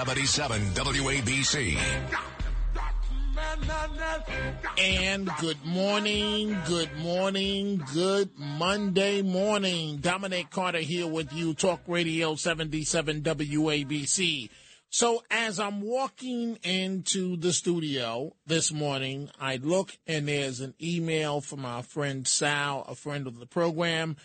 77 WABC. And good morning, good morning, good Monday morning. Dominic Carter here with you, Talk Radio 77 WABC. So as I'm walking into the studio this morning, I look and there's an email from our friend Sal, a friend of the program,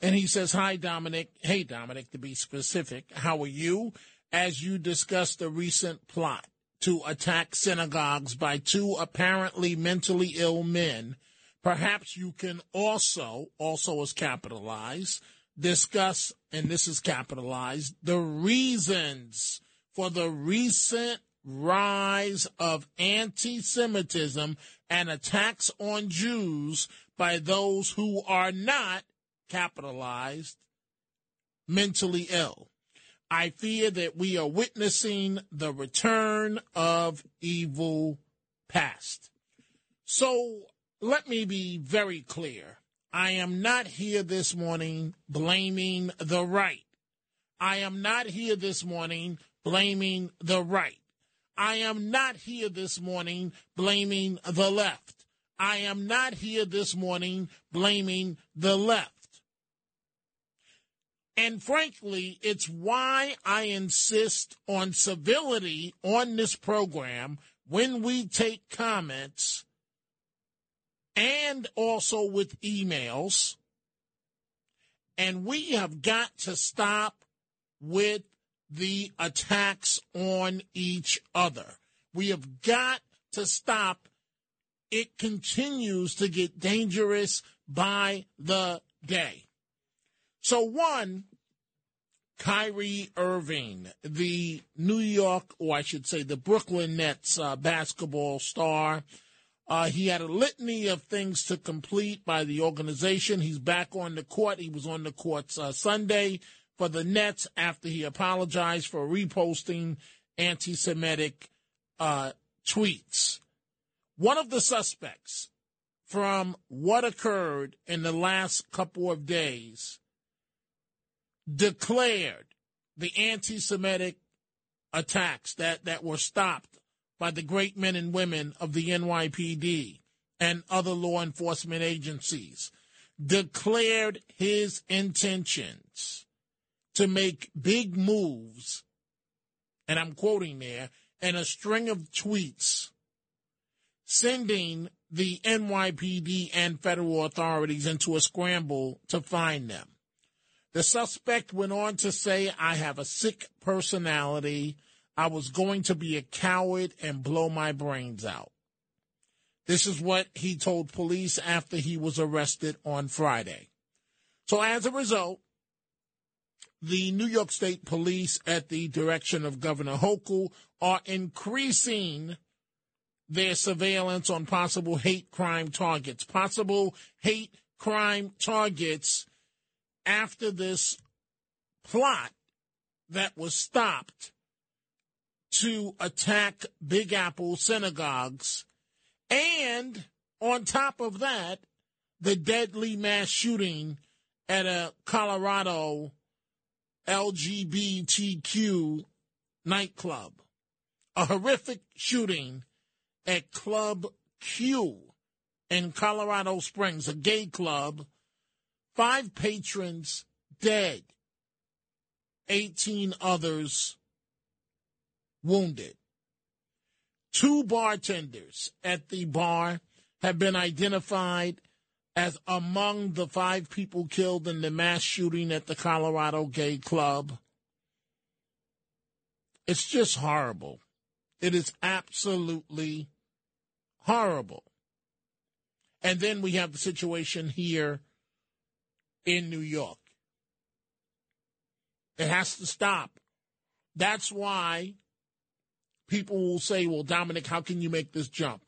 and he says, Hi, Dominic. Hey, Dominic, to be specific, how are you? As you discuss the recent plot to attack synagogues by two apparently mentally ill men, perhaps you can also, also is capitalized, discuss, and this is capitalized, the reasons for the recent rise of anti Semitism and attacks on Jews by those who are not capitalized mentally ill. I fear that we are witnessing the return of evil past. So let me be very clear. I am not here this morning blaming the right. I am not here this morning blaming the right. I am not here this morning blaming the left. I am not here this morning blaming the left. And frankly, it's why I insist on civility on this program when we take comments and also with emails. And we have got to stop with the attacks on each other. We have got to stop. It continues to get dangerous by the day. So, one, Kyrie Irving, the New York, or I should say the Brooklyn Nets uh, basketball star, uh, he had a litany of things to complete by the organization. He's back on the court. He was on the court uh, Sunday for the Nets after he apologized for reposting anti Semitic uh, tweets. One of the suspects from what occurred in the last couple of days declared the anti Semitic attacks that, that were stopped by the great men and women of the NYPD and other law enforcement agencies, declared his intentions to make big moves, and I'm quoting there, and a string of tweets sending the NYPD and federal authorities into a scramble to find them. The suspect went on to say, I have a sick personality. I was going to be a coward and blow my brains out. This is what he told police after he was arrested on Friday. So as a result, the New York State Police, at the direction of Governor Hochul, are increasing their surveillance on possible hate crime targets. Possible hate crime targets after this plot that was stopped to attack Big Apple synagogues. And on top of that, the deadly mass shooting at a Colorado LGBTQ nightclub. A horrific shooting at Club Q in Colorado Springs, a gay club Five patrons dead, 18 others wounded. Two bartenders at the bar have been identified as among the five people killed in the mass shooting at the Colorado Gay Club. It's just horrible. It is absolutely horrible. And then we have the situation here in New York. It has to stop. That's why people will say, well, Dominic, how can you make this jump?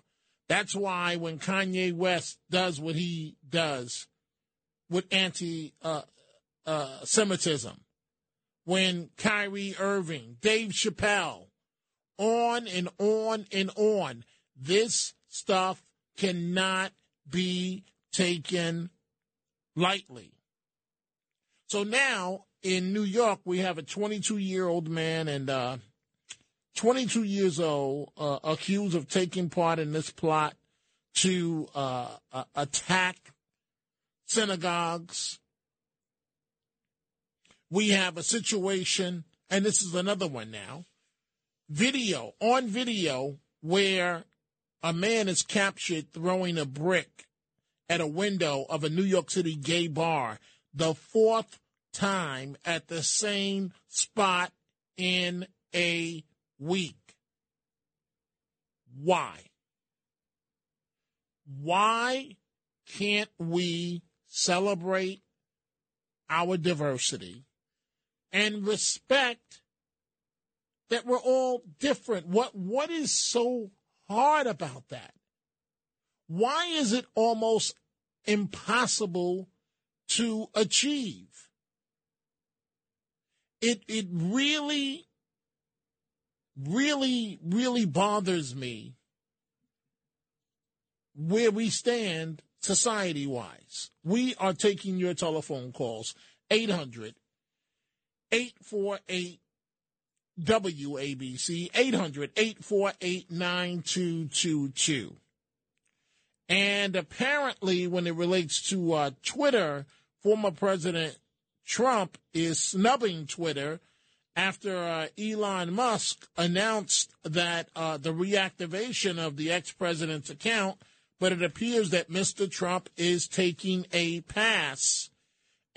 That's why when Kanye West does what he does with anti uh, uh, Semitism, when Kyrie Irving, Dave Chappelle, on and on and on, this stuff cannot be taken lightly. So now in New York, we have a 22 year old man and uh, 22 years old uh, accused of taking part in this plot to uh, attack synagogues. We have a situation, and this is another one now video, on video, where a man is captured throwing a brick at a window of a New York City gay bar, the fourth time at the same spot in a week. Why? Why can't we celebrate our diversity and respect that we're all different? What what is so hard about that? Why is it almost impossible to achieve? It it really really really bothers me where we stand society wise. We are taking your telephone calls 800 848 WABC 800 848 9222. And apparently, when it relates to uh, Twitter, former President Trump is snubbing Twitter after uh, Elon Musk announced that uh, the reactivation of the ex president's account, but it appears that Mr. Trump is taking a pass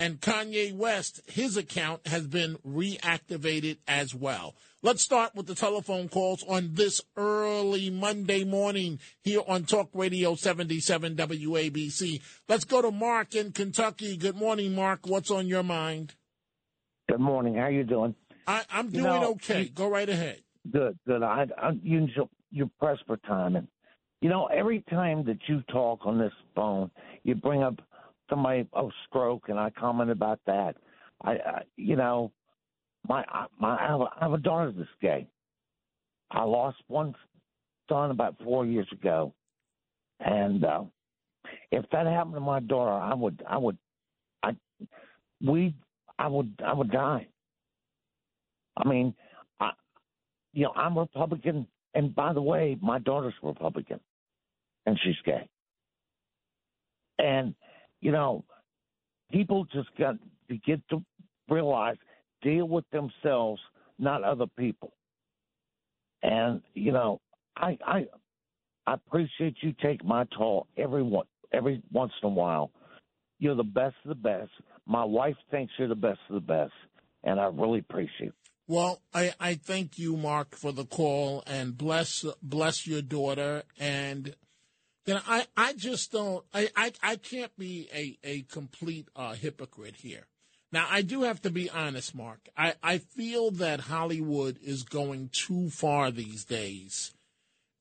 and Kanye West, his account has been reactivated as well. Let's start with the telephone calls on this early Monday morning here on Talk Radio 77 WABC. Let's go to Mark in Kentucky. Good morning, Mark. What's on your mind? Good morning. How are you doing? I, am doing you know, okay. You, go right ahead. Good, good. I, I you you press for timing. You know, every time that you talk on this phone, you bring up somebody a stroke, and I comment about that. I, I you know, my my I have, a, I have a daughter that's gay. I lost one son about four years ago, and uh, if that happened to my daughter, I would I would I we I would I would die. I mean, I you know I'm Republican, and by the way, my daughter's Republican, and she's gay, and you know, people just got to get to realize deal with themselves, not other people. And you know, I I I appreciate you take my call every one, every once in a while. You're the best of the best. My wife thinks you're the best of the best, and I really appreciate. it. Well, I, I thank you, Mark, for the call, and bless bless your daughter, and you know, I, I just don't, I, I, I can't be a, a complete uh, hypocrite here. Now, I do have to be honest, Mark. I, I feel that Hollywood is going too far these days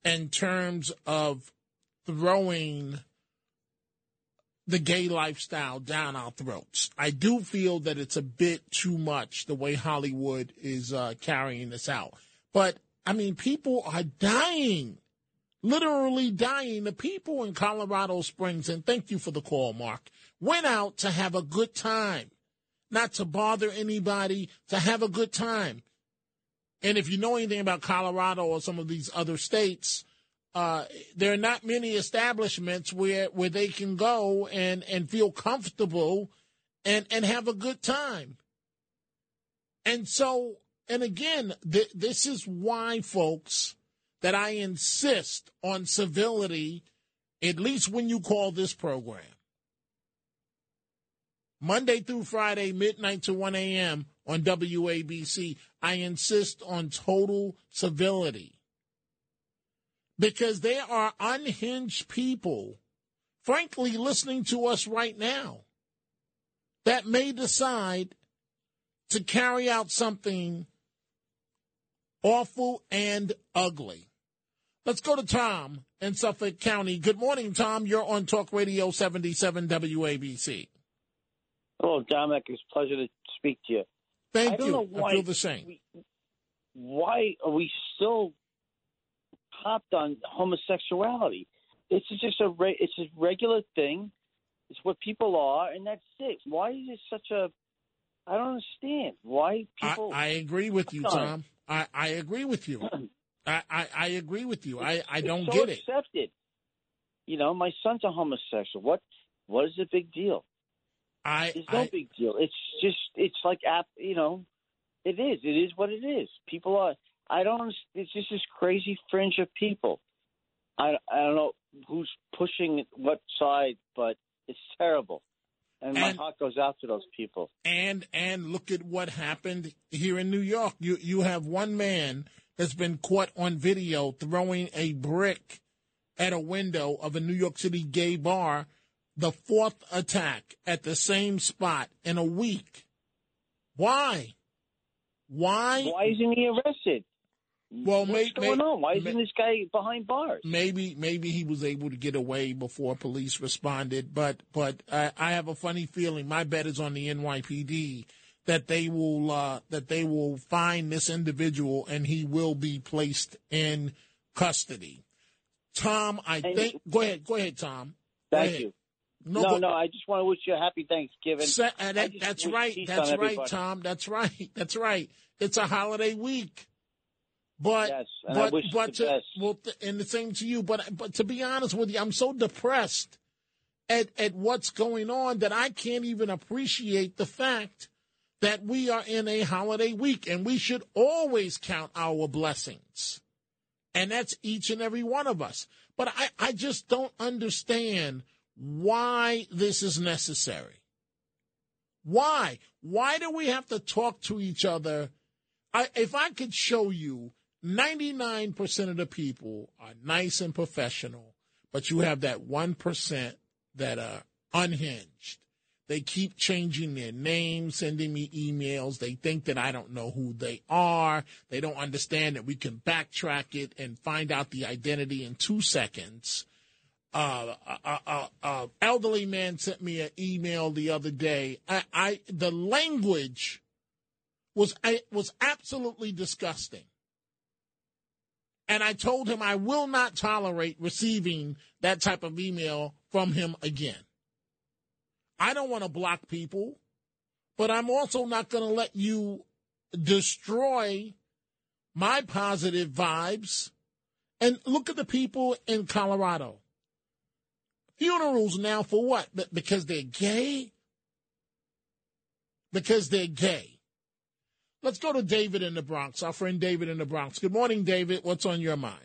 in terms of throwing the gay lifestyle down our throats. I do feel that it's a bit too much the way Hollywood is uh, carrying this out. But, I mean, people are dying literally dying. The people in Colorado Springs, and thank you for the call, Mark, went out to have a good time, not to bother anybody, to have a good time. And if you know anything about Colorado or some of these other states, uh, there are not many establishments where, where they can go and, and feel comfortable and, and have a good time. And so, and again, th- this is why, folks, that I insist on civility, at least when you call this program. Monday through Friday, midnight to 1 a.m. on WABC, I insist on total civility. Because there are unhinged people, frankly, listening to us right now that may decide to carry out something awful and ugly. Let's go to Tom in Suffolk County. Good morning, Tom. You're on Talk Radio 77 WABC. Hello, Dominic. It's a pleasure to speak to you. Thank I you. why I feel the same. we- why are we still hopped on homosexuality? It's just a re- it's a regular thing. It's what people are, and that's it. Why is it such a? I don't understand why I, people. I agree with you, Tom. I, I agree with you. I, I, I agree with you. I, I don't so get it. accepted. You know, my son's a homosexual. What? What is the big deal? I, It's no I, big deal. It's just it's like app. You know, it is. It is what it is. People are. I don't. It's just this crazy fringe of people. I I don't know who's pushing what side, but it's terrible. And, my heart goes out to those people. and and look at what happened here in New York. You you have one man that's been caught on video throwing a brick at a window of a New York City gay bar. The fourth attack at the same spot in a week. Why? Why? Why isn't he arrested? Well, What's may- going may- on? Why isn't this guy behind bars? maybe maybe he was able to get away before police responded but but I, I have a funny feeling my bet is on the NYPD that they will uh, that they will find this individual and he will be placed in custody. Tom, I And- think. Go ahead, go ahead, Tom. Go Thank ahead. you. No, No, no, I just want to wish you a happy Thanksgiving. Uh, that, that's right. That's right, everybody. Tom. That's right. That's right. It's a holiday week. But Yes, but wish but the to, best. well, th- and the same to you. But but to be honest with you, I'm so depressed at at what's going on that I can't even appreciate the fact that we are in a holiday week, and we should always count our blessings, and that's each and every one of us. But I I just don't understand why this is necessary. Why? Why do we have to talk to each other? I, if I could show you 99% of the people are nice and professional, but you have that 1% that are unhinged. They keep changing their names, sending me emails. They think that I don't know who they are. They don't understand that we can backtrack it and find out the identity in two seconds. Uh, a, a, a elderly man sent me an email the other day. I, I the language was I, was absolutely disgusting. And I told him I will not tolerate receiving that type of email from him again. I don't want to block people, but I'm also not going to let you destroy my positive vibes. And look at the people in Colorado. Funerals now for what? Because they're gay? Because they're gay. Let's go to David in the Bronx, our friend David in the Bronx. Good morning, David. What's on your mind?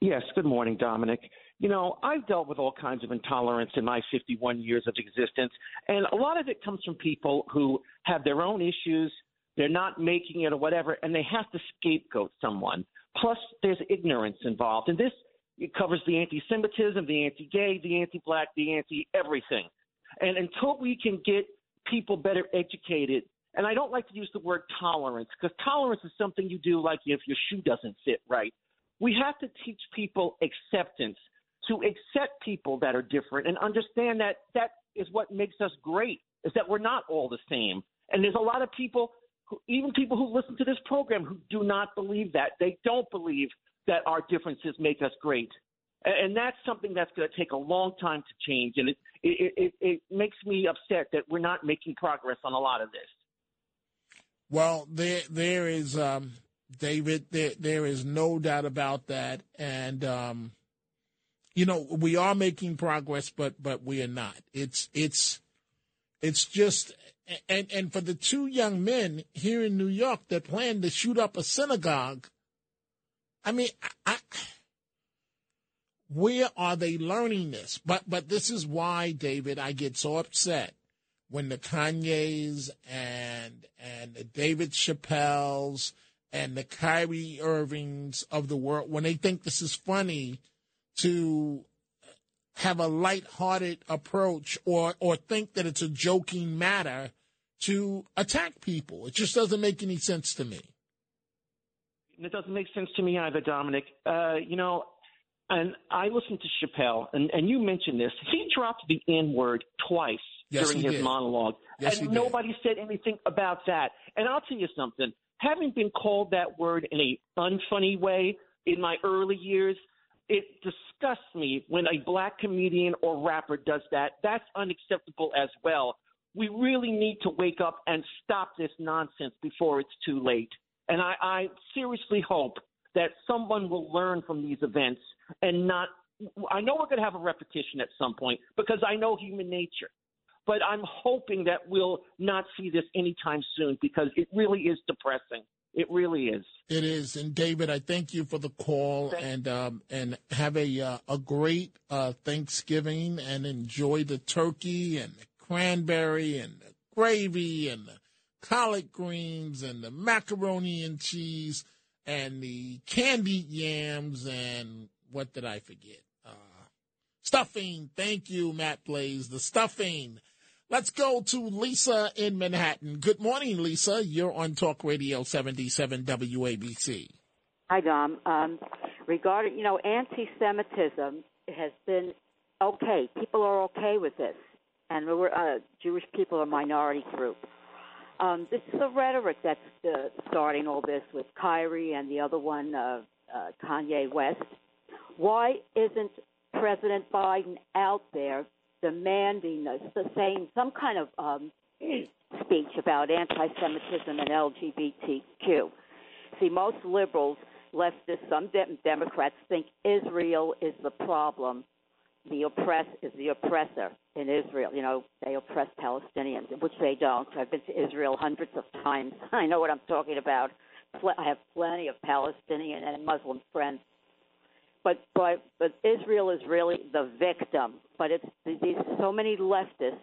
Yes, good morning, Dominic. You know, I've dealt with all kinds of intolerance in my 51 years of existence, and a lot of it comes from people who have their own issues, they're not making it or whatever, and they have to scapegoat someone. Plus, there's ignorance involved. And this it covers the anti Semitism, the anti gay, the anti black, the anti everything. And until we can get people better educated, and I don't like to use the word tolerance because tolerance is something you do like if your shoe doesn't fit right. We have to teach people acceptance to accept people that are different and understand that that is what makes us great is that we're not all the same. And there's a lot of people, who, even people who listen to this program, who do not believe that. They don't believe that our differences make us great. And, that's something that's going to take a long time to change. And it, it, it, it makes me upset that we're not making progress on a lot of this. Well, there there is um, David. There there is no doubt about that, and um, you know we are making progress, but but we are not. It's it's it's just and and for the two young men here in New York that planned to shoot up a synagogue. I mean, I, where are they learning this? But but this is why, David, I get so upset when the Kanyes and and the David Chappelles and the Kyrie Irvings of the world when they think this is funny to have a lighthearted approach or or think that it's a joking matter to attack people. It just doesn't make any sense to me. It doesn't make sense to me either, Dominic. Uh, you know, and I listened to Chappelle, and, and you mentioned this. He dropped the N word twice Yes, during his did. monologue, Yes, and he did. nobody said anything about that. And I'll tell you something. Having been called that word in a unfunny way in my early years, it disgusts me when a black comedian or rapper does that. That's unacceptable as well. We really need to wake up and stop this nonsense before it's too late. And I, I seriously hope that someone will learn from these events and not. I know we're going to have a repetition at some point because I know human nature, but I'm hoping that we'll not see this anytime soon because it really is depressing. It really is. It is, and David, I thank you for the call, and um, and have a uh, a great uh, Thanksgiving, and enjoy the turkey and the cranberry and the gravy and the collard greens and the macaroni and cheese and the candied yams and what did I forget? Uh, stuffing. Thank you, Matt Blaze. The stuffing. Let's go to Lisa in Manhattan. Good morning, Lisa. You're on Talk Radio 77 WABC. Hi, Dom. Um, regarding, you know, anti-Semitism has been okay. People are okay with this, and we're uh, Jewish people are minority group. Um, this is the rhetoric that's uh, starting all this with Kyrie and the other one, uh, uh, Kanye West. Why isn't President Biden out there demanding this, saying some kind of um, speech about anti-Semitism and LGBTQ? See, most liberals, leftists, some de- Democrats think Israel is the problem. The oppress is the oppressor in Israel. You know, they oppress Palestinians, which they don't. I've been to Israel hundreds of times. I know what I'm talking about. I have plenty of Palestinian and Muslim friends. But but but Israel is really the victim. But it's these so many leftists,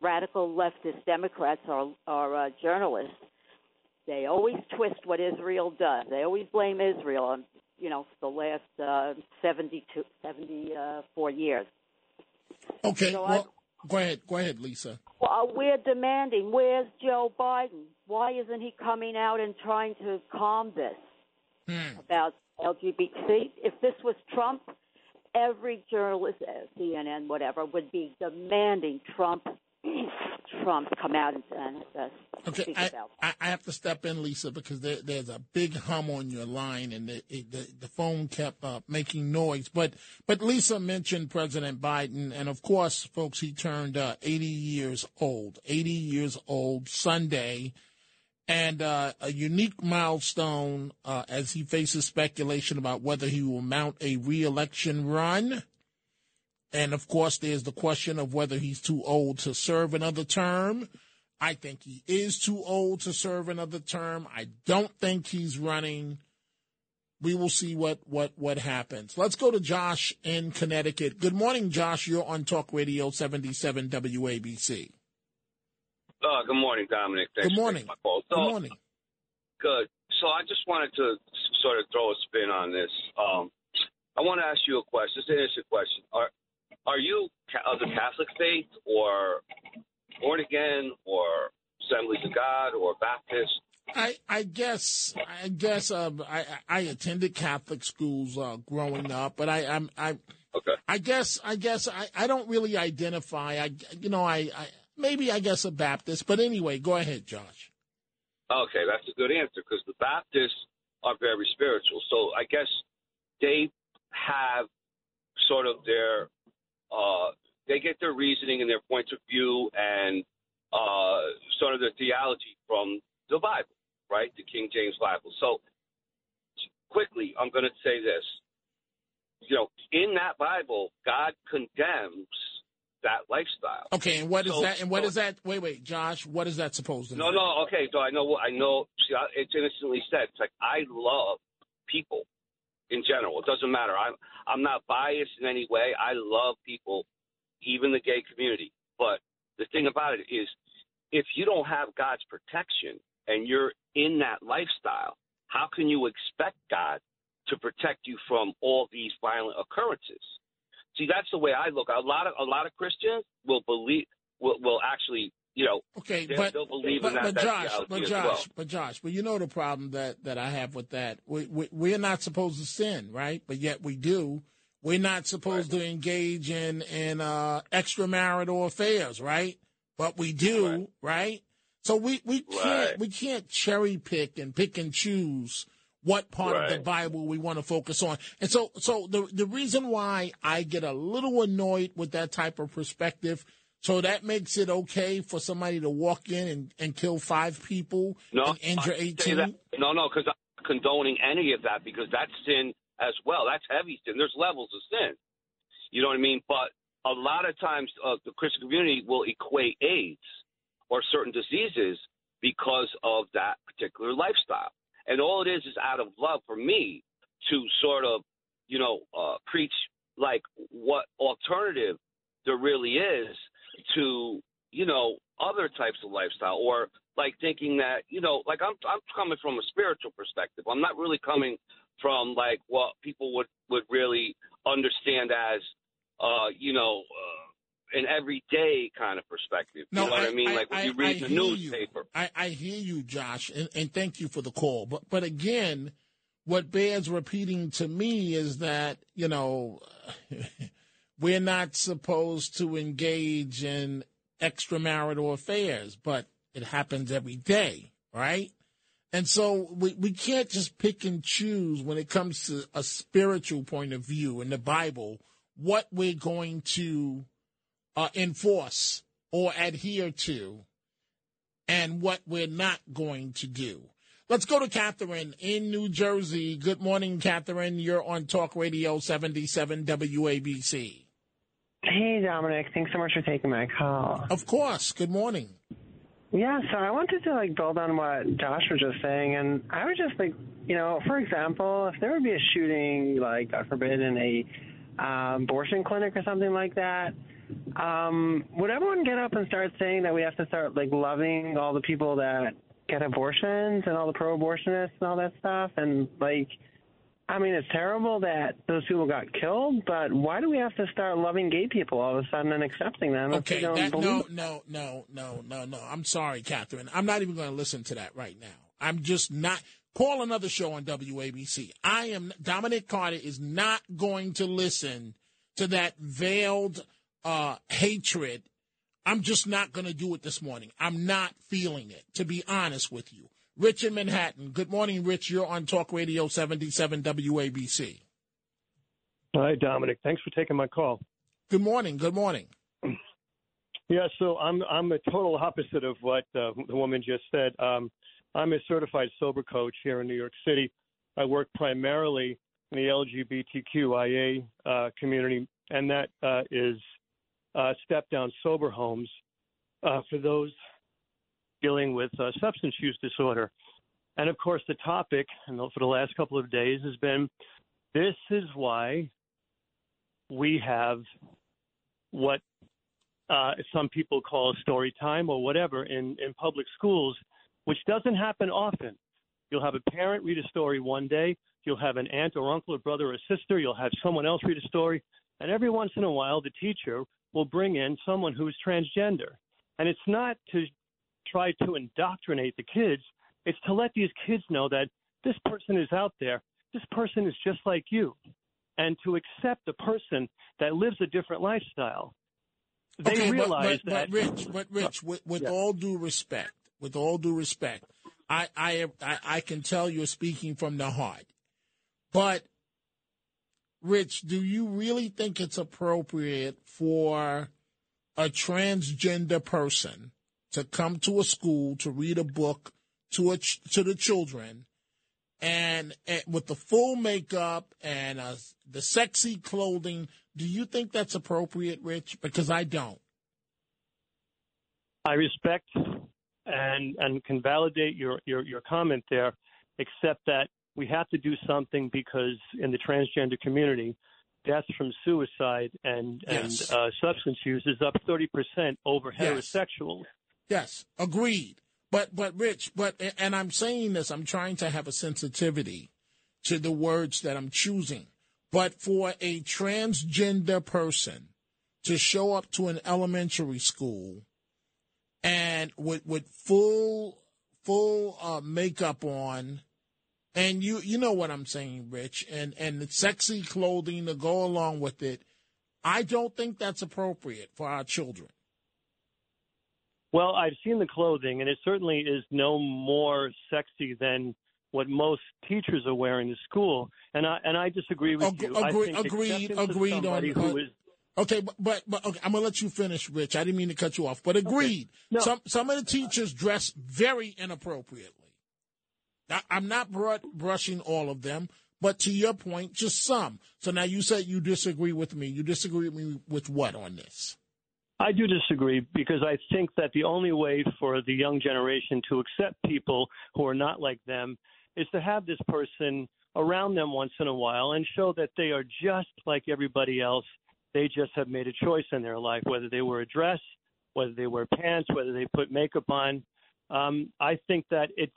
radical leftist Democrats are are uh, journalists they always twist what Israel does. They always blame Israel on, you know, the last uh, 72, 74 years. Okay, So well, go ahead, go ahead, Lisa. Well, we're demanding, where's Joe Biden? Why isn't he coming out and trying to calm this Hmm. about LGBT? If this was Trump, every journalist, uh, CNN, whatever, would be demanding Trump, Trump come out and, and uh, Okay, I, I, I have to step in, Lisa, because there, there's a big hum on your line, and the it, the, the phone kept uh, making noise. But but Lisa mentioned President Biden, and of course, folks, he turned uh, 80 years old. 80 years old Sunday, and uh, a unique milestone uh, as he faces speculation about whether he will mount a reelection run. And of course, there's the question of whether he's too old to serve another term. I think he is too old to serve another term. I don't think he's running. We will see what what what happens. Let's go to Josh in Connecticut. Good morning, Josh. You're on Talk Radio 77 WABC. Uh, good morning, Dominic. Thanks Good morning. taking my call. So, Good morning. Good. So I just wanted to sort of throw a spin on this. Um, I want to ask you a question. It's an innocent question. Are are you of the Catholic faith, or born again, or Assemblies of God, or Baptist? I I guess I guess um, I I attended Catholic schools uh, growing up, but I I'm I Okay. I guess I guess I, I don't really identify. I you know I, I maybe I guess a Baptist, but anyway, go ahead, Josh. Okay, that's a good answer because the Baptists are very spiritual. So I guess they have sort of their uh, they get their reasoning and their points of view and uh, sort of their theology from the Bible, right? The King James Bible. So quickly, I'm going to say this. You know, in that Bible, God condemns that lifestyle. Okay, and what is So- that? And what so- is that? Wait, wait, Josh. What is that supposed to No, mean? no, okay. So I know, I know. See, it's innocently said. It's like I love people in general. It doesn't matter. I'm I'm not biased in any way. I love people, even the gay community. But the thing about it is, if you don't have God's protection and you're in that lifestyle, how can you expect God to protect you from all these violent occurrences? See, that's the way I look. A lot of a lot of Christians will believe will, will actually you know, Okay, they'll, but they'll believe but, in that. but Josh, but Josh, well. but Josh, but you know the problem that that I have with that. We, we we're not supposed to sin, right? But yet we do. We're not supposed to engage in in uh, extramarital affairs, right? But we do, right? So we we can't Right. we can't cherry pick and pick and choose what part of the Bible we want to focus on. And so so the the reason why I get a little annoyed with that type of perspective. So that makes it okay for somebody to walk in and, and kill five people No, and injure 18? No, no, because I'm not condoning any of that because that's sin as well. That's heavy sin. There's levels of sin. You know what I mean? But a lot of times uh, the Christian community will equate AIDS or certain diseases because of that particular lifestyle. And all it is is out of love for me to sort of, you know, uh, preach like what alternative there really is to, you know, other types of lifestyle or like thinking that, you know, like I'm I'm coming from a spiritual perspective. I'm not really coming from like what people would would really understand as uh, you know, uh, an everyday kind of perspective. You know what I, mean? like when you read the you. newspaper. I, I hear you, Josh, and, and thank you for the call. But but again, what bears repeating to me is that you know we're not supposed to engage in extramarital affairs, but it happens every day, right? And so we, we can't just pick and choose when it comes to a spiritual point of view in the Bible what we're going to uh, enforce or adhere to and what we're not going to do. Let's go to Catherine in New Jersey. Good morning, Catherine. You're on Talk Radio 77 WABC. Hey, Dominic. Thanks so much for taking my call. Of course. Good morning. Yeah, so I wanted to like build on what Josh was just saying, and I would just like, you know, for example, if there would be a shooting, like God forbid, in a um, abortion clinic or something like that, um, would everyone get up and start saying that we have to start like loving all the people that get abortions and all the pro-abortionists and all that stuff, and like, I mean, it's terrible that those people got killed, but why do we have to start loving gay people all of a sudden and accepting them Okay, don't that, no, no, no, no, no, no. I'm sorry, Catherine. I'm not even going to listen to that right now. I'm just not. Call another show on WABC. I am Dominic Carter is not going to listen to that veiled uh, hatred. I'm just not going to do it this morning. I'm not feeling it, to be honest with you. Rich in Manhattan. Good morning, Rich. You're on Talk Radio 77 WABC. Hi, Dominic. Thanks for taking my call. Good morning. Good morning. Yeah, so I'm I'm a total opposite of what uh, the woman just said. Um, I'm a certified sober coach here in New York City. I work primarily in the LGBTQIA uh, community, and that uh, is uh, step down sober homes uh, for those dealing with uh, substance use disorder. And of course, the topic for the last couple of days has been this is why we have what uh, some people call story time or whatever in, in public schools, which doesn't happen often. You'll have a parent read a story one day, you'll have an aunt or uncle or brother or sister, you'll have someone else read a story, and every once in a while the teacher will bring in someone who's transgender. And it's not to try to indoctrinate the kids, it's to let these kids know that this person is out there, this person is just like you, and to accept a person that lives a different lifestyle. They okay, realize but, but, that. but Rich, but Rich, oh, with, with all due respect, with all due respect, I, I, I, I can tell you're speaking from the heart. But, Rich, do you really think it's appropriate for a transgender person to come to a school to read a book to a ch- to the children, and, and with the full makeup and uh, the sexy clothing? Do you think that's appropriate, Rich? Because I don't. I respect and and can validate your, your, your comment there, except that we have to do something because in the transgender community, deaths from suicide and Yes. and uh, substance use is up thirty percent over Yes. heterosexuals. Yes, agreed. But but Rich, but and I'm saying this, I'm trying to have a sensitivity to the words that I'm choosing. But for a transgender person to show up to an elementary school and with with full full uh, makeup on, and you you know what I'm saying, Rich, and and the sexy clothing to go along with it. I don't think that's appropriate for our children. Well, I've seen the clothing, and it certainly is no more sexy than what most teachers are wearing to school. And I and I disagree with Ag- you. agree- I think agreed, agreed on- uh, who is Okay, but but, but okay, I'm gonna let you finish, Rich. I didn't mean to cut you off, but agreed. No. Some some of the teachers dress very inappropriately. I, I'm not br- brushing all of them, but to your point, just some. So now you said you disagree with me. You disagree with me with what on this? I do disagree because I think that the only way for the young generation to accept people who are not like them is to have this person around them once in a while and show that they are just like everybody else. They just have made a choice in their life, whether they wear a dress, whether they wear pants, whether they put makeup on. Um, I think that it,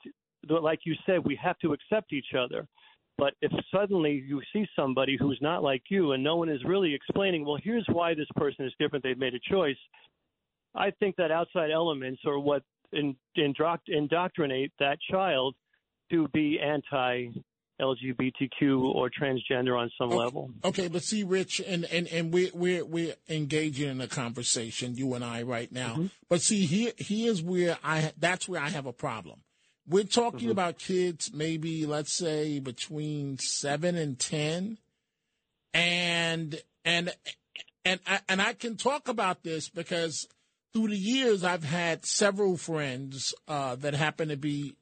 like you said, we have to accept each other. But if suddenly you see somebody who's not like you and no one is really explaining, well, here's why this person is different, they've made a choice, I think that outside elements are what in, indoctrinate that child to be anti LGBTQ or transgender on some level. Okay, but see, Rich, and and and we we're we're engaging in a conversation, you and I, right now. Mm-hmm. But see, here here's where I that's where I have a problem. We're talking Mm-hmm. about kids, maybe let's say between seven and ten, and and and I, and I can talk about this because through the years I've had several friends uh, that happen to be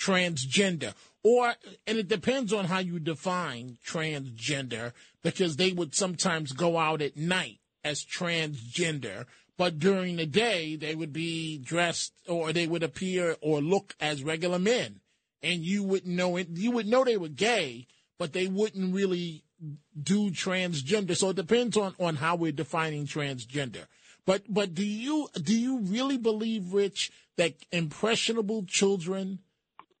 transgender. Or and it depends on how you define transgender because they would sometimes go out at night as transgender but during the day they would be dressed or they would appear or look as regular men. And you wouldn't know it. You would know they were gay but they wouldn't really do transgender. So it depends on on how we're defining transgender. But but do you do you really believe rich that impressionable children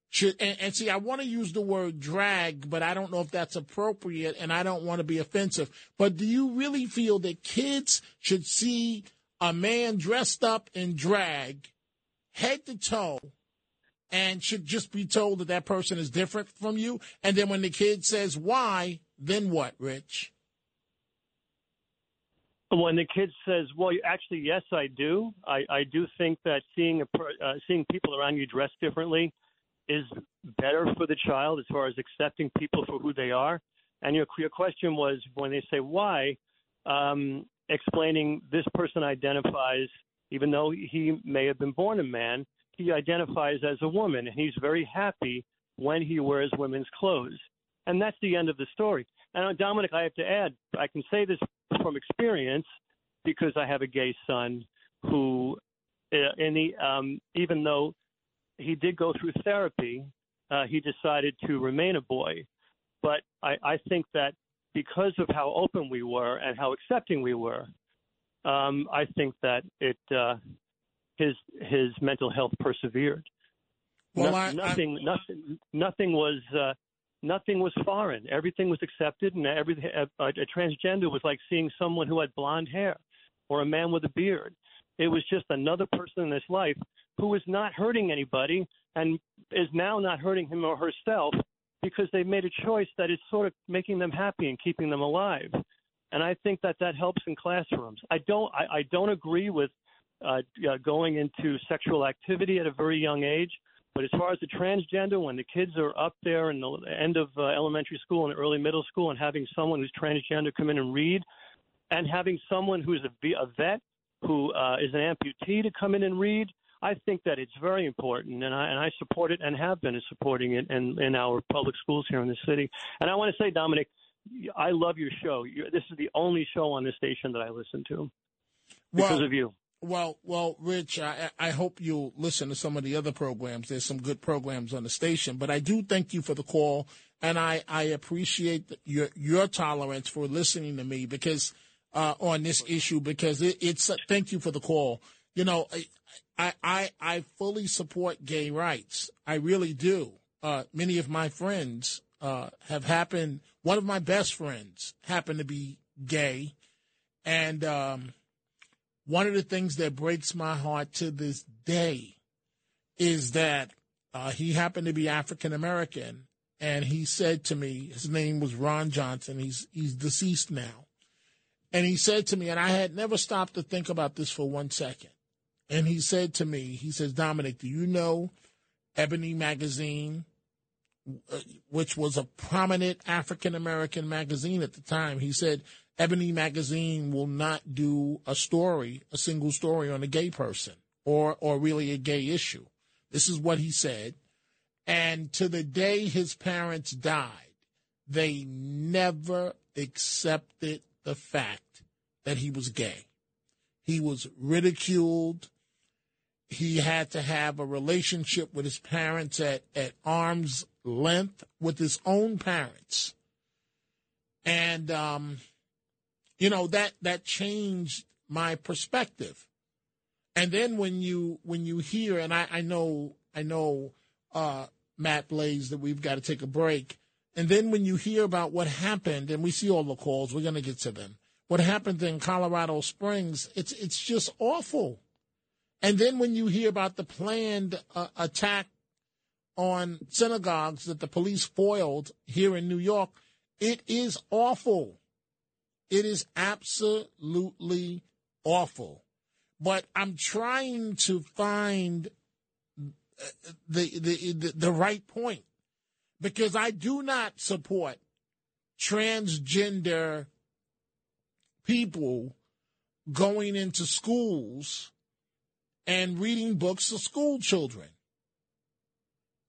should and, and see i want to use the word drag but i don't know if that's appropriate and i don't want to be offensive. But do you really feel that kids should see a man dressed up in drag head to toe and should just be told that that person is different from you and then when the kid says why then what rich When the kid says, "Well, actually, yes, I do. I, I do think that seeing a uh, seeing people around you dressed differently is better for the child as far as accepting people for who they are." And your your question was when they say why, um, explaining this person identifies, even though he may have been born a man, he identifies as a woman, and he's very happy when he wears women's clothes. And that's the end of the story. And uh, Dominic, I have to add, I can say this from experience because I have a gay son who, uh, in the, um, even though he did go through therapy, uh, he decided to remain a boy. But I, I think that because of how open we were and how accepting we were, um, I think that it uh, his his mental health persevered. Well, No- I- I- nothing, nothing, nothing was uh, nothing was foreign. Everything was accepted, and every A, a, a transgender was like seeing someone who had blonde hair, or a man with a beard. It was just another person in his life who was not hurting anybody, and is now not hurting him or herself because they've made a choice that is sort of making them happy and keeping them alive. And I think that that helps in classrooms. I don't. I, I don't agree with uh, uh, going into sexual activity at a very young age. But as far as the transgender, when the kids are up there in the end of uh, elementary school and early middle school, and having someone who's transgender come in and read, and having someone who's a, a vet who uh, is an amputee to come in and read, I think that it's very important, and I and I support it and have been supporting it in in our public schools here in the city. And I want to say, Dominic, I love your show. you this is the only show on this station that I listen to because Well- of you. Well, well, Rich, I, I hope you'll listen to some of the other programs. There's some good programs on the station, but I do thank you for the call, and I, I appreciate your your tolerance for listening to me because uh, on this issue because it, it's. Thank you for the call. You know, I I I fully support gay rights. I really do. Uh, many of my friends uh, have happened. One of my best friends happened to be gay, and. Um, one of the things that breaks my heart to this day is that uh, he happened to be African American, and he said to me, his name was Ron Johnson. He's he's deceased now, and he said to me, and I had never stopped to think about this for one second. And he said to me, he says, Dominic, do you know Ebony Magazine, uh, which was a prominent African American magazine at the time? He said, Ebony Magazine will not do a story, a single story on a gay person or, or really a gay issue. This is what he said. And to the day his parents died, they never accepted the fact that he was gay. He was ridiculed. He had to have a relationship with his parents at, at arm's length with his own parents. And, um, you know, that, that changed my perspective. And then when you, when you hear, and I, I know, I know, uh, Matt Blaze that we've got to take a break. And then when you hear about what happened, and we see all the calls, we're going to get to them. What happened in Colorado Springs, it's it's just awful. And then when you hear about the planned uh, attack on synagogues that the police foiled here in New York, it is awful. It is absolutely awful. But I'm trying to find the, the, the, the right point because I do not support transgender people going into schools and reading books to school children.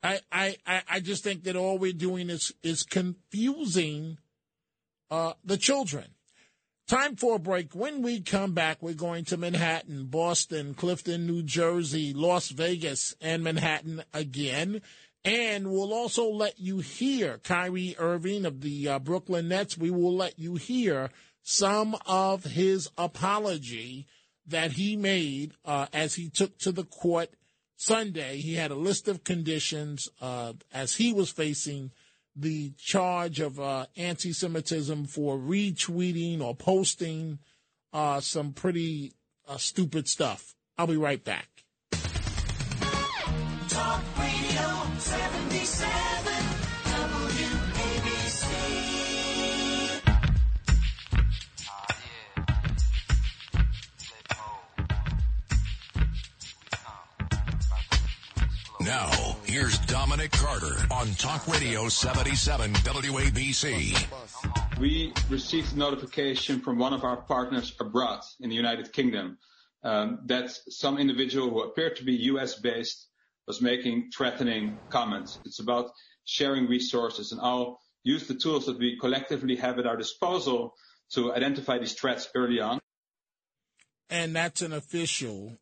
I, I, I just think that all we're doing is, is confusing uh, the children. Time for a break. When we come back, we're going to Manhattan, Boston, Clifton, New Jersey, Las Vegas, and Manhattan again. And we'll also let you hear Kyrie Irving of the uh, Brooklyn Nets. We will let you hear some of his apology that he made uh, as he took to the court Sunday. He had a list of conditions uh, as he was facing the charge of uh, anti Semitism for retweeting or posting uh, some pretty uh, stupid stuff. I'll be right back. Talk Radio 77 Now, Here's Dominic Carter on Talk Radio 77 WABC. We received notification from one of our partners abroad in the United Kingdom um, that some individual who appeared to be US based was making threatening comments. It's about sharing resources, and I'll use the tools that we collectively have at our disposal to identify these threats early on. And that's an official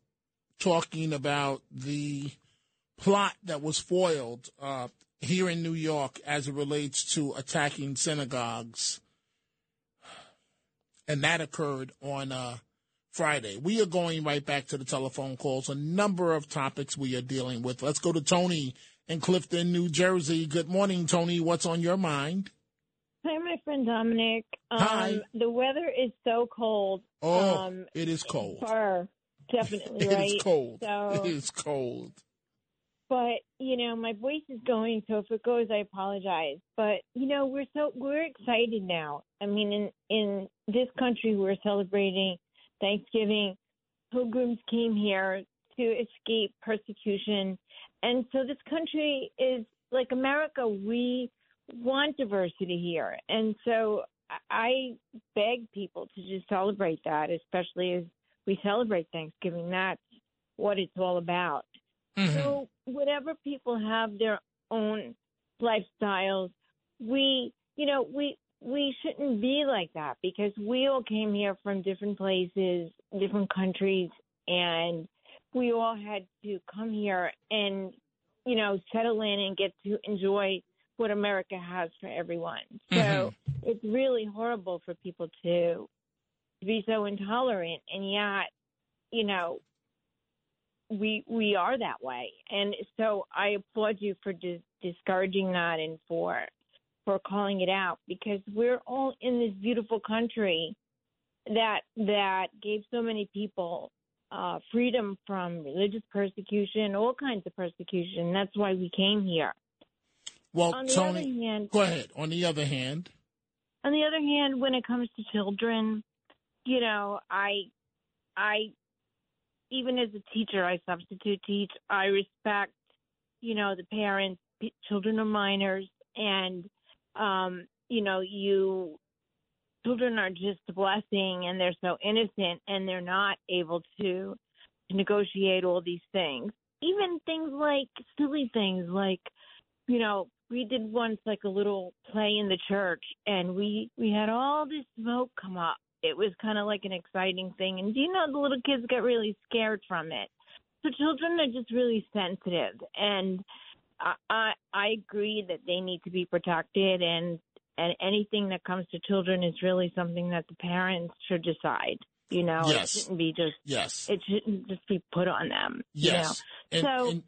talking about the plot that was foiled uh, here in New York as it relates to attacking synagogues. And that occurred on uh, Friday. We are going right back to the telephone calls. A number of topics we are dealing with. Let's go to Tony in Clifton, New Jersey. Good morning, Tony. What's on your mind? Hi, my friend Dominic. Um, Hi. The weather is so cold. Oh, um, it is cold. Far, definitely, It right? is cold. So, It is cold. But you know, my voice is going, so if it goes, I apologize. But you know, we're so we're excited now. I mean, in in this country, we're celebrating Thanksgiving. Pilgrims came here to escape persecution, and so this country is like America. We want diversity here, and so I beg people to just celebrate that, especially as we celebrate Thanksgiving. That's what it's all about. Mm-hmm. So whatever people have their own lifestyles, we you know, we we shouldn't be like that because we all came here from different places, different countries and we all had to come here and you know, settle in and get to enjoy what America has for everyone. So mm-hmm. it's really horrible for people to be so intolerant and yet, you know, we we are that way and so i applaud you for dis- discouraging that and for for calling it out because we're all in this beautiful country that that gave so many people uh, freedom from religious persecution, all kinds of persecution. That's why we came here. Well, On the Tony, other hand- go ahead. On the other hand, On the other hand, when it comes to children, you know, I, I, even as a teacher, I substitute teach. I respect, you know, the parents. p- Children are minors, and, um, you know, you, children are just a blessing, and they're so innocent, and they're not able to, to negotiate all these things. Even things like silly things, like, you know, we did once like a little play in the church and we we had all this smoke come up. It was kind of like an exciting thing and do you know the little kids got really scared from it. So children are just really sensitive and I I, I agree that they need to be protected and and anything that comes to children is really something that the parents should decide. You know, Yes. it shouldn't be just yes, it shouldn't just be put on them. yes. You know? And, so and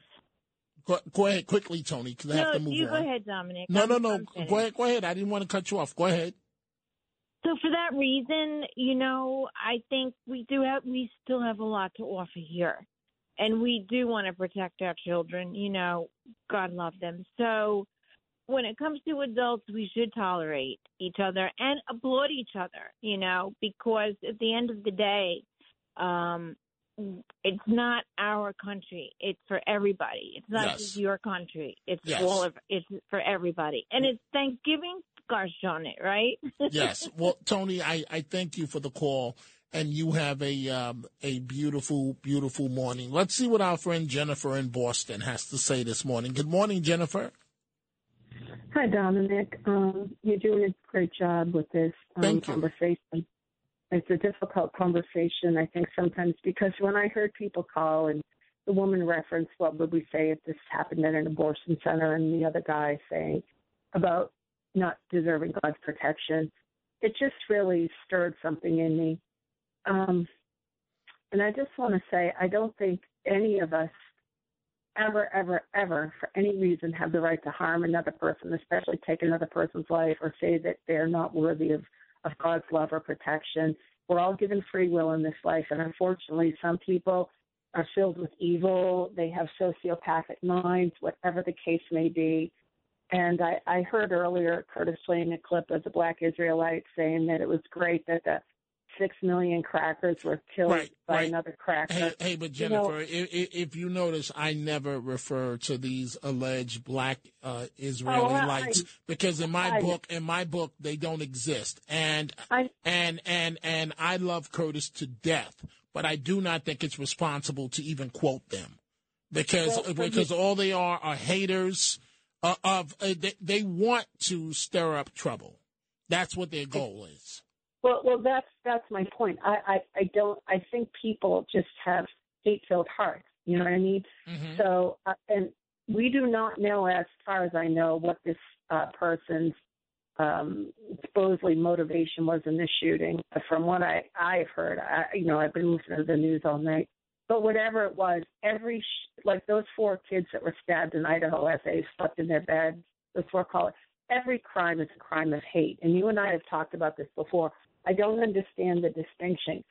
go, go ahead quickly, Tony, because I have no, to move you on. go ahead, Dominic. No, I'm- no, no. Go ahead. Go ahead. I didn't want to cut you off. Go ahead. So for that reason, you know, I think we do have we still have a lot to offer here. And we do want to protect our children, you know, God love them. So when it comes to adults, we should tolerate each other and applaud each other, you know, because at the end of the day, um it's not our country. It's for everybody. It's not Yes. just your country. It's Yes. all of it's for everybody. And it's Thanksgiving, gosh darn it, right? yes. Well, Tony, I, I thank you for the call, and you have a um, a beautiful, beautiful morning. Let's see what our friend Jennifer in Boston has to say this morning. Good morning, Jennifer. Hi, Dominic. Um, you're doing a great job with this um, Thank you. conversation. It's a difficult conversation, I think, sometimes because when I heard people call and the woman referenced, what would we say if this happened at an abortion center, and the other guy saying about not deserving God's protection, it just really stirred something in me. Um, and I just want to say, I don't think any of us ever, ever, ever, for any reason, have the right to harm another person, especially take another person's life or say that they're not worthy of, of God's love or protection. We're all given free will in this life, and unfortunately, some people are filled with evil. They have sociopathic minds, whatever the case may be. And I, I heard earlier Curtis playing a clip of the Black Israelites saying that it was great that the six million crackers were killed Right, by right. another cracker. Hey, hey, but You know- Jennifer, i i if you notice, I never refer to these alleged black uh, Israeli Oh, I- because in my I- book, in my book, they don't exist. And and and and I love Curtis to death, but I do not think it's responsible to even quote them because Well, because you- all they are are haters uh, of uh, they, they want to stir up trouble. That's what their goal is. Well, well, that's that's my point. I, I, I don't. I think people just have hate-filled hearts. You know what I mean? So, uh, and we do not know, as far as I know, what this uh, person's um, supposedly motivation was in this shooting. From what I I've heard, I, you know, I've been listening to the news all night. But whatever it was, every sh- like those four kids that were stabbed in Idaho as they slept in their beds, those four callers, every crime is a crime of hate. And you and I have talked about this before. I don't understand the distinction,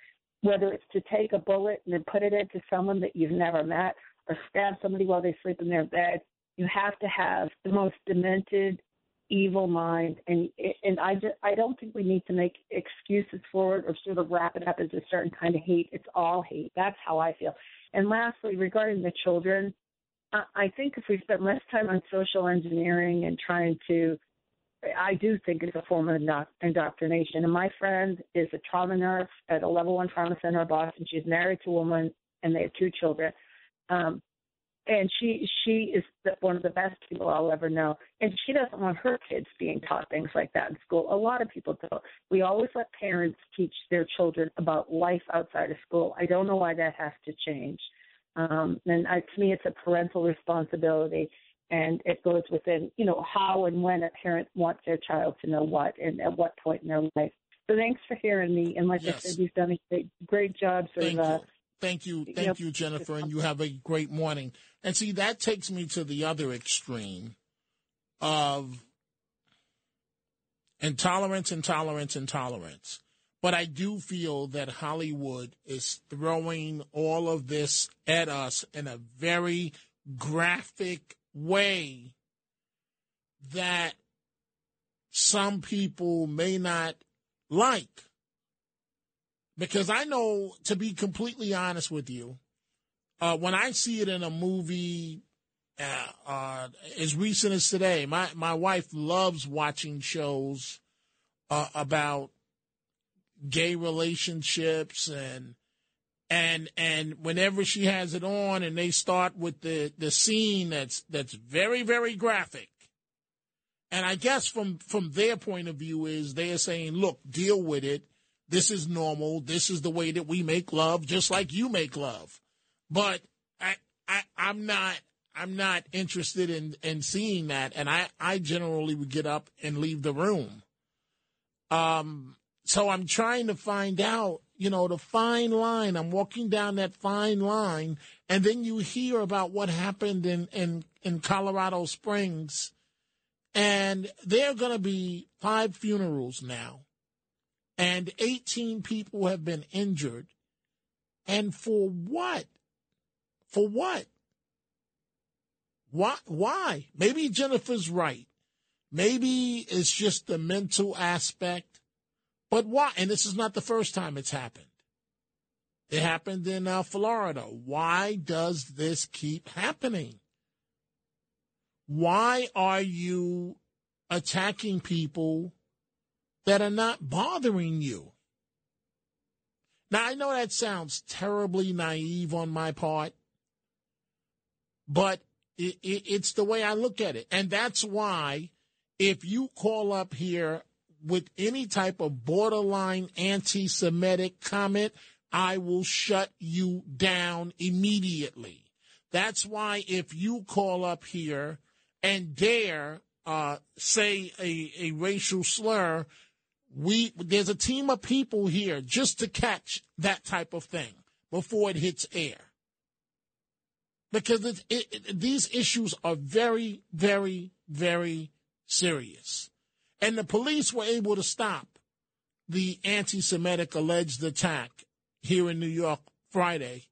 whether it's to take a bullet and then put it into someone that you've never met, or stab somebody while they sleep in their bed. You have to have the most demented, evil mind, and and I just I don't think we need to make excuses for it or sort of wrap it up as a certain kind of hate. It's all hate. That's how I feel. And lastly, regarding the children, I I think if we spend less time on social engineering and trying to, I do think it's a form of indo- indoctrination. And my friend is a trauma nurse at a level one trauma center in Boston. She's married to a woman, and they have two children. Um, and she she is the, one of the best people I'll ever know. And she doesn't want her kids being taught things like that in school. A lot of people don't. We always let parents teach their children about life outside of school. I don't know why that has to change. Um, and I, to me, it's a parental responsibility, and it goes within you know how and when a parent wants their child to know what and at what point in their life. So thanks for hearing me. And like I Yes. said, you've done a great, great job. Sort Thank of, uh, you. Thank you. you Thank know, you, Jennifer. And you have a great morning. And see, that takes me to the other extreme of intolerance, intolerance, intolerance. But I do feel that Hollywood is throwing all of this at us in a very graphic way that some people may not like. Because I know, to be completely honest with you, uh, when I see it in a movie uh, uh, as recent as today, my, my wife loves watching shows uh, about gay relationships and and and whenever she has it on and they start with the the scene that's that's very very graphic. And i guess from from their point of view is they're saying look deal with it. This is normal. This is the way that we make love just like you make love but i i i'm not i'm not interested in in seeing that. And i i generally would get up and leave the room. Um so I'm trying to find out, you know, the fine line. I'm walking down that fine line, and then you hear about what happened in in, in Colorado Springs, and there are going to be five funerals now, and 18 people have been injured, and for what? For what? Why? Why? Maybe Jennifer's right. Maybe it's just the mental aspect but why? And this is not the first time it's happened. It happened in uh, Florida. Why does this keep happening? Why are you attacking people that are not bothering you? Now, I know that sounds terribly naive on my part, but it, it, it's the way I look at it. And that's why if you call up here with any type of borderline anti Semitic comment, I will shut you down immediately. That's why if you call up here and dare uh, say a, a racial slur, we there's a team of people here just to catch that type of thing before it hits air. Because it, it, these issues are very, very, very serious. And the police were able to stop the anti Semitic alleged attack here in New York Friday.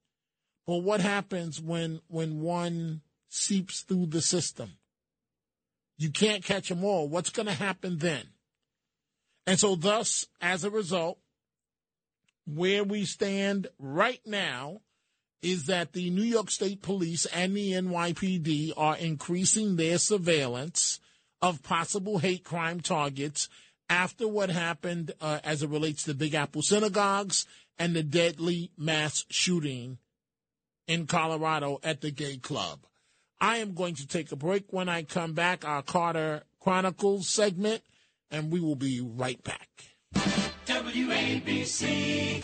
But what happens when, when one seeps through the system? You can't catch them all. What's going to happen then? And so, thus, as a result, where we stand right now is that the New York State Police and the NYPD are increasing their surveillance of possible hate crime targets after what happened uh, as it relates to Big Apple synagogues and the deadly mass shooting in Colorado at the gay club. I am going to take a break. When I come back, our Carter Chronicles segment, and we will be right back. WABC.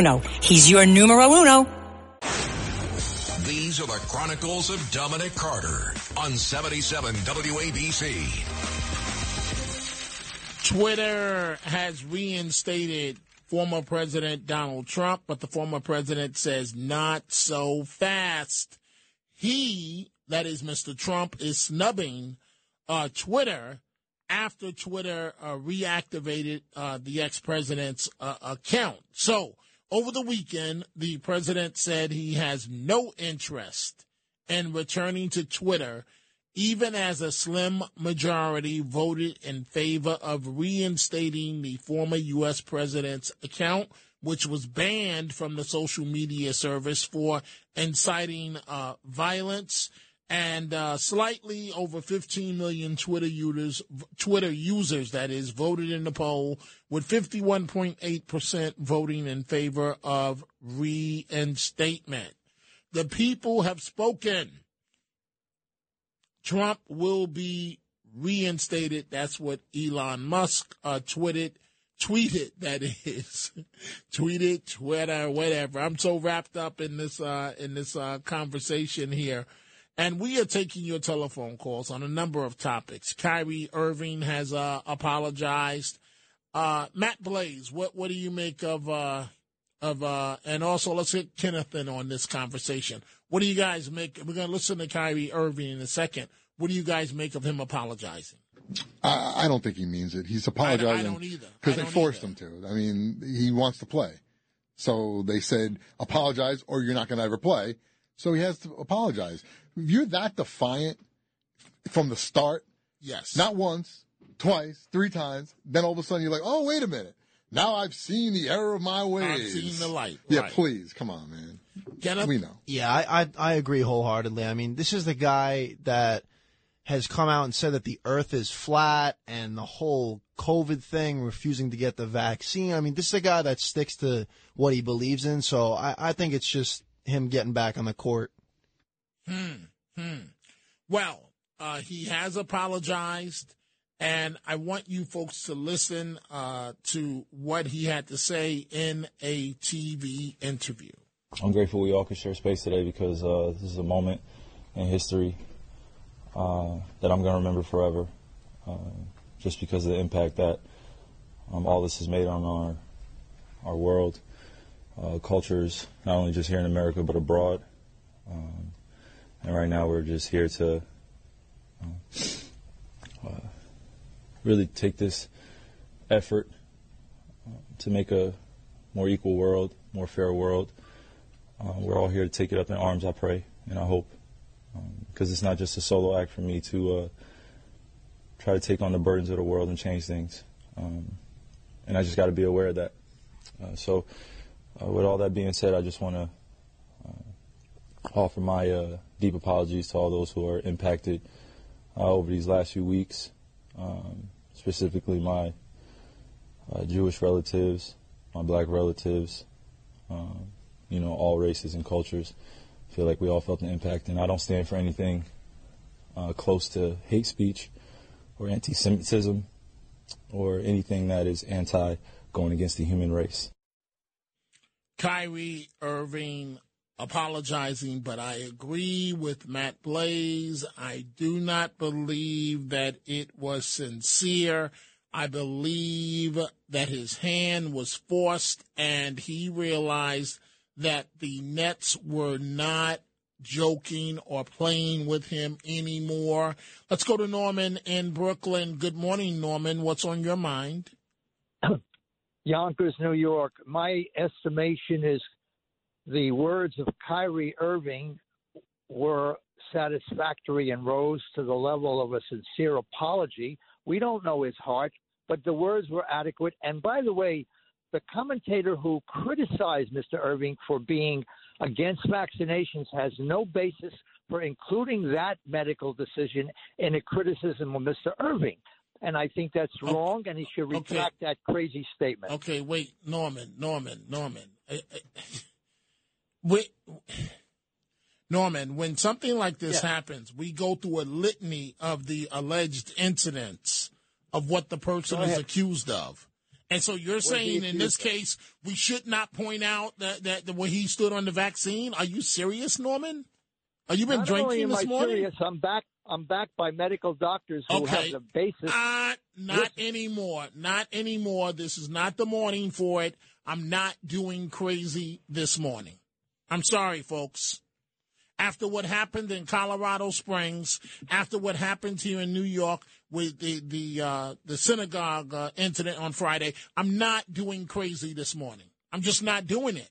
Bruno. He's your numero uno. These are the Chronicles of Dominic Carter on 77 WABC. Twitter has reinstated former President Donald Trump, but the former president says not so fast. He, that is Mr. Trump, is snubbing uh, Twitter after Twitter uh, reactivated uh, the ex president's uh, account. So over the weekend, the president said he has no interest in returning to Twitter, even as a slim majority voted in favor of reinstating the former U.S. president's account, which was banned from the social media service for inciting uh, violence and uh, slightly over 15 million Twitter users, Twitter users, that is, voted in the poll, with 51.8% voting in favor of reinstatement. The people have spoken. Trump will be reinstated. That's what Elon Musk uh, tweeted tweet it. That is, tweeted it, Twitter, whatever. I'm so wrapped up in this uh, in this uh, conversation here. And we are taking your telephone calls on a number of topics. Kyrie Irving has uh, apologized. Uh, Matt Blaze, what what do you make of uh, of uh, and also let's get Kenneth in on this conversation. What do you guys make? We're going to listen to Kyrie Irving in a second. What do you guys make of him apologizing? I, I don't think he means it. He's apologizing. I don't either. Because they forced him to. I mean, he wants to play. So they said, apologize or you're not going to ever play. So he has to apologize. If you're that defiant from the start, Yes. not once, twice, three times, then all of a sudden you're like, oh, wait a minute. Now I've seen the error of my ways. I've seen the light. Yeah, Right. please. Come on, man. Get up. We know. Yeah, I, I I agree wholeheartedly. I mean, this is the guy that has come out and said that the Earth is flat and the whole COVID thing, refusing to get the vaccine. I mean, this is a guy that sticks to what he believes in. So I, I think it's just him getting back on the court. Hmm. Hmm. Well, uh, he has apologized, and I want you folks to listen uh, to what he had to say in a TV interview. I'm grateful we all could share space today because uh, this is a moment in history uh, that I'm going to remember forever, uh, just because of the impact that um, all this has made on our our world, uh, cultures, not only just here in America but abroad. Um, and right now, we're just here to uh, uh, really take this effort uh, to make a more equal world, more fair world. Uh, we're all here to take it up in arms, I pray, and I hope. Because it's not just a solo act for me to uh, try to take on the burdens of the world and change things. Um, and I just got to be aware of that. So, with all that being said, I just want to offer my uh, deep apologies to all those who are impacted uh, over these last few weeks, um, specifically my uh, Jewish relatives, my black relatives, um, you know, all races and cultures. I feel like we all felt the impact, and I don't stand for anything uh, close to hate speech or anti-Semitism or anything that is anti going against the human race. Kyrie Irving apologizing, but I agree with Matt Blaze. I do not believe that it was sincere. I believe that his hand was forced and he realized that the Nets were not joking or playing with him anymore. Let's go to Norman in Brooklyn. Good morning, Norman. What's on your mind? Yonkers, New York. My estimation is the words of Kyrie Irving were satisfactory and rose to the level of a sincere apology. We don't know his heart, but the words were adequate. And by the way, the commentator who criticized Mr. Irving for being against vaccinations has no basis for including that medical decision in a criticism of Mr. Irving. And I think that's wrong, and he should retract that crazy statement. Okay, wait, Norman, Norman, Norman. I- I- Wait, Norman, when something like this happens, we go through a litany of the alleged incidents of what the person is accused of. And so you're What saying in this case, we should not point out that, that, that where he stood on the vaccine? Are you serious, Norman? Are you been Not drinking this morning? serious, I'm back. I'm backed by medical doctors who Okay. have the basis. Uh, not anymore. Not anymore. This is not the morning for it. I'm not doing crazy this morning. I'm sorry, folks. After what happened in Colorado Springs, after what happened here in New York with the the uh, the synagogue uh, incident on Friday, I'm not doing crazy this morning. I'm just not doing it.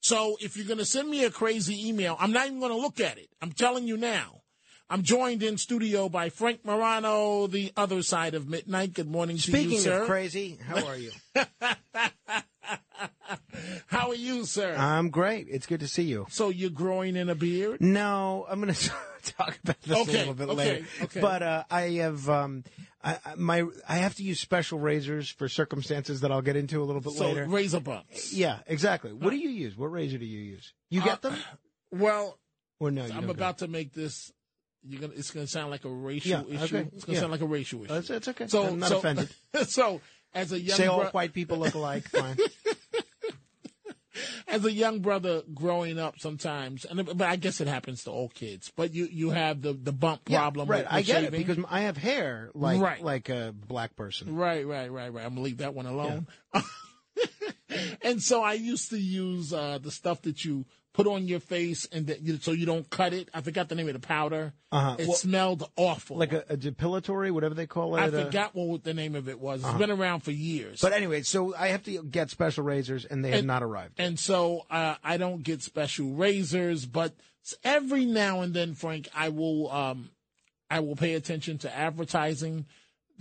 So if you're going to send me a crazy email, I'm not even going to look at it. I'm telling you now. I'm joined in studio by Frank Morano, the other side of midnight. Good morning to Speaking you, sir. of crazy, how are you? How are you, sir? I'm great. It's good to see you. so you're growing in a beard? No, I'm going to talk about this Okay, a little bit okay, later. okay. But uh, I have um, I, my I have to use special razors for circumstances that I'll get into a little bit So later. razor bumps. Yeah, exactly. What do you use? What razor do you use? You get them? Well, or no? I'm about to make this. You're gonna. It's gonna sound like a racial Yeah, issue. okay, It's gonna yeah. sound like a racial issue. That's- that's okay. So I'm not so, offended. so as a young Say all white people look alike. Fine. as a young brother growing up sometimes, and but I guess it happens to all kids. But you you have the the bump problem. Yeah, right. with, I get shaving. it because I have hair like Right. like a black person. Right, right, right, right. I'm gonna leave that one alone. and so I used to use uh, the stuff that you put on your face, and that you, so you don't cut it. I forgot the name of the powder. Uh-huh. It Well, smelled awful. Like a, a depilatory, whatever they call it. I uh, forgot what the name of it was. It's Uh-huh. been around for years. But anyway, so I have to get special razors, and they have not arrived. And so uh, I don't get special razors, but every now and then, Frank, I will um, I will pay attention to advertising.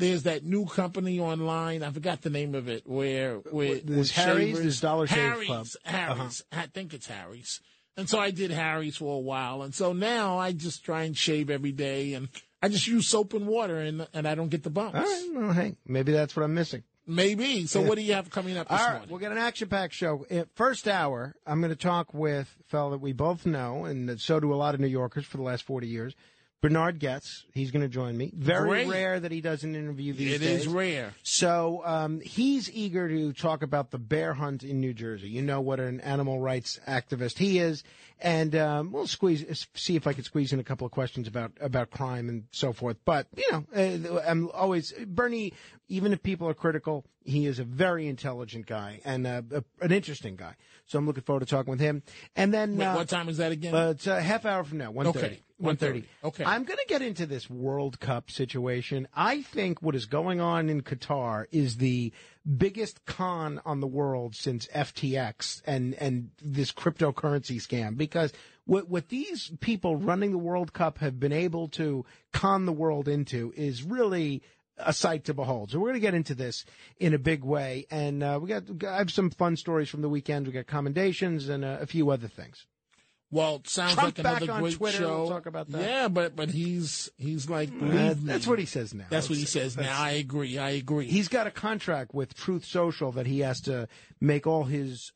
There's that new company online. I forgot the name of it. Where where There's Harry's, there's Dollar Shave Club. Harry's. Uh-huh. I think it's Harry's. And so I did Harry's for a while, and so now I just try and shave every day, and I just use soap and water, and and I don't get the bumps. All right, well, hey, maybe that's what I'm missing. Maybe. So Yeah. what do you have coming up this All right, morning? we'll get an action-packed show. Uh, First hour, I'm going to talk with a fellow that we both know, and so do a lot of New Yorkers for the last 40 years. Bernhard Goetz, he's going to join me. Very Great. rare that he does an interview these It days. is rare. So um, he's eager to talk about the bear hunt in New Jersey. You know what an animal rights activist he is, and um, we'll squeeze see if I can squeeze in a couple of questions about about crime and so forth. But you know, uh, I'm always Bernie. Even if people are critical, he is a very intelligent guy and uh, a, an interesting guy. So I'm looking forward to talking with him. And then Wait, uh, what time is that again? uh, it's a half hour from now, one thirty. Okay, One thirty. 1:30. Okay. I'm going to get into this World Cup situation. I think what is going on in Qatar is the biggest con on the world since FTX and and this cryptocurrency scam because what what these people running the World Cup have been able to con the world into is really a sight to behold. So we're going to get into this in a big way, and uh, we got I have some fun stories from the weekend. We got commendations and uh, a few other things. Well, it sounds Trump like another great Twitter. show. We'll talk about that. Yeah, but but he's he's like Uh, that's what he says now. That's what he That's- says now. I agree. I agree. He's got a contract with Truth Social that he has to make all his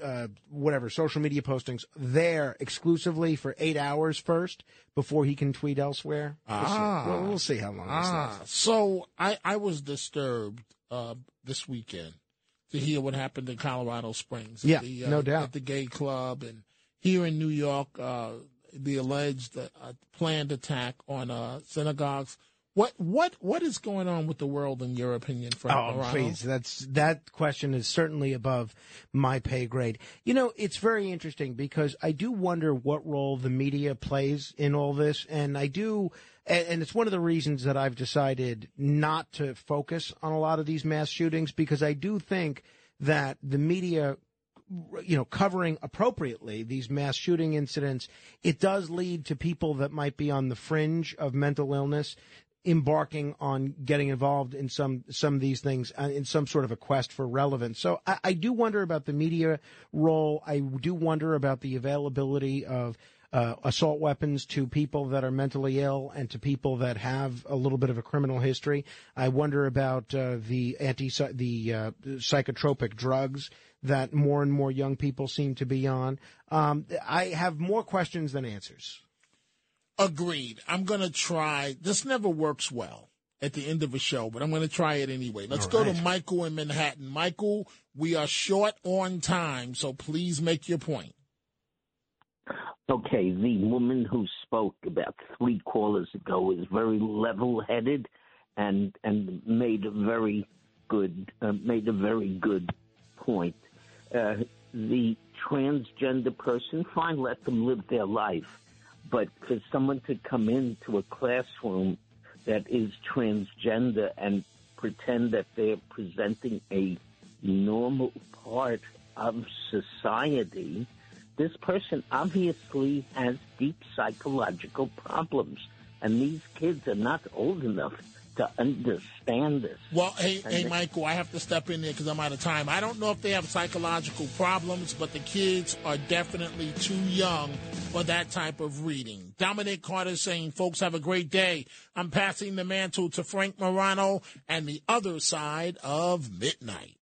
uh, whatever social media postings there exclusively for eight hours first before he can tweet elsewhere. We'll see. Ah. Well, we'll see how long Ah, so I I was disturbed uh, this weekend to hear what happened in Colorado Springs. at Yeah, the, uh, no doubt. At the gay club and here in New York, uh, the alleged uh, planned attack on uh, synagogues. What what what is going on with the world in your opinion, Frank Oh, Morano? please. That's that question is certainly above my pay grade. You know, it's very interesting because I do wonder what role the media plays in all this, and I do, and, and it's one of the reasons that I've decided not to focus on a lot of these mass shootings because I do think that the media you know, covering appropriately these mass shooting incidents, it does lead to people that might be on the fringe of mental illness embarking on getting involved in some some of these things uh, in some sort of a quest for relevance. So I, I do wonder about the media role. I do wonder about the availability of uh, assault weapons to people that are mentally ill and to people that have a little bit of a criminal history. I wonder about uh, the anti the uh, psychotropic drugs that more and more young people seem to be on. Um, I have more questions than answers. Agreed. I'm going to try. This never works well at the end of a show, but I'm going to try it anyway. Let's All go right. to Michael in Manhattan. Michael, we are short on time, so please make your point. Okay, the woman who spoke about three callers ago is very level-headed and and made a very good uh, made a very good point. Uh, the transgender person, fine, let them live their life, but for someone to come into a classroom that is transgender and pretend that they're presenting a normal part of society this person obviously has deep psychological problems, and these kids are not old enough to understand this. Well, hey, And hey, they- Michael, I have to step in there because I'm out of time. I don't know if they have psychological problems, but the kids are definitely too young for that type of reading. Dominic Carter saying, folks, have a great day. I'm passing the mantle to Frank Morano and the other side of midnight.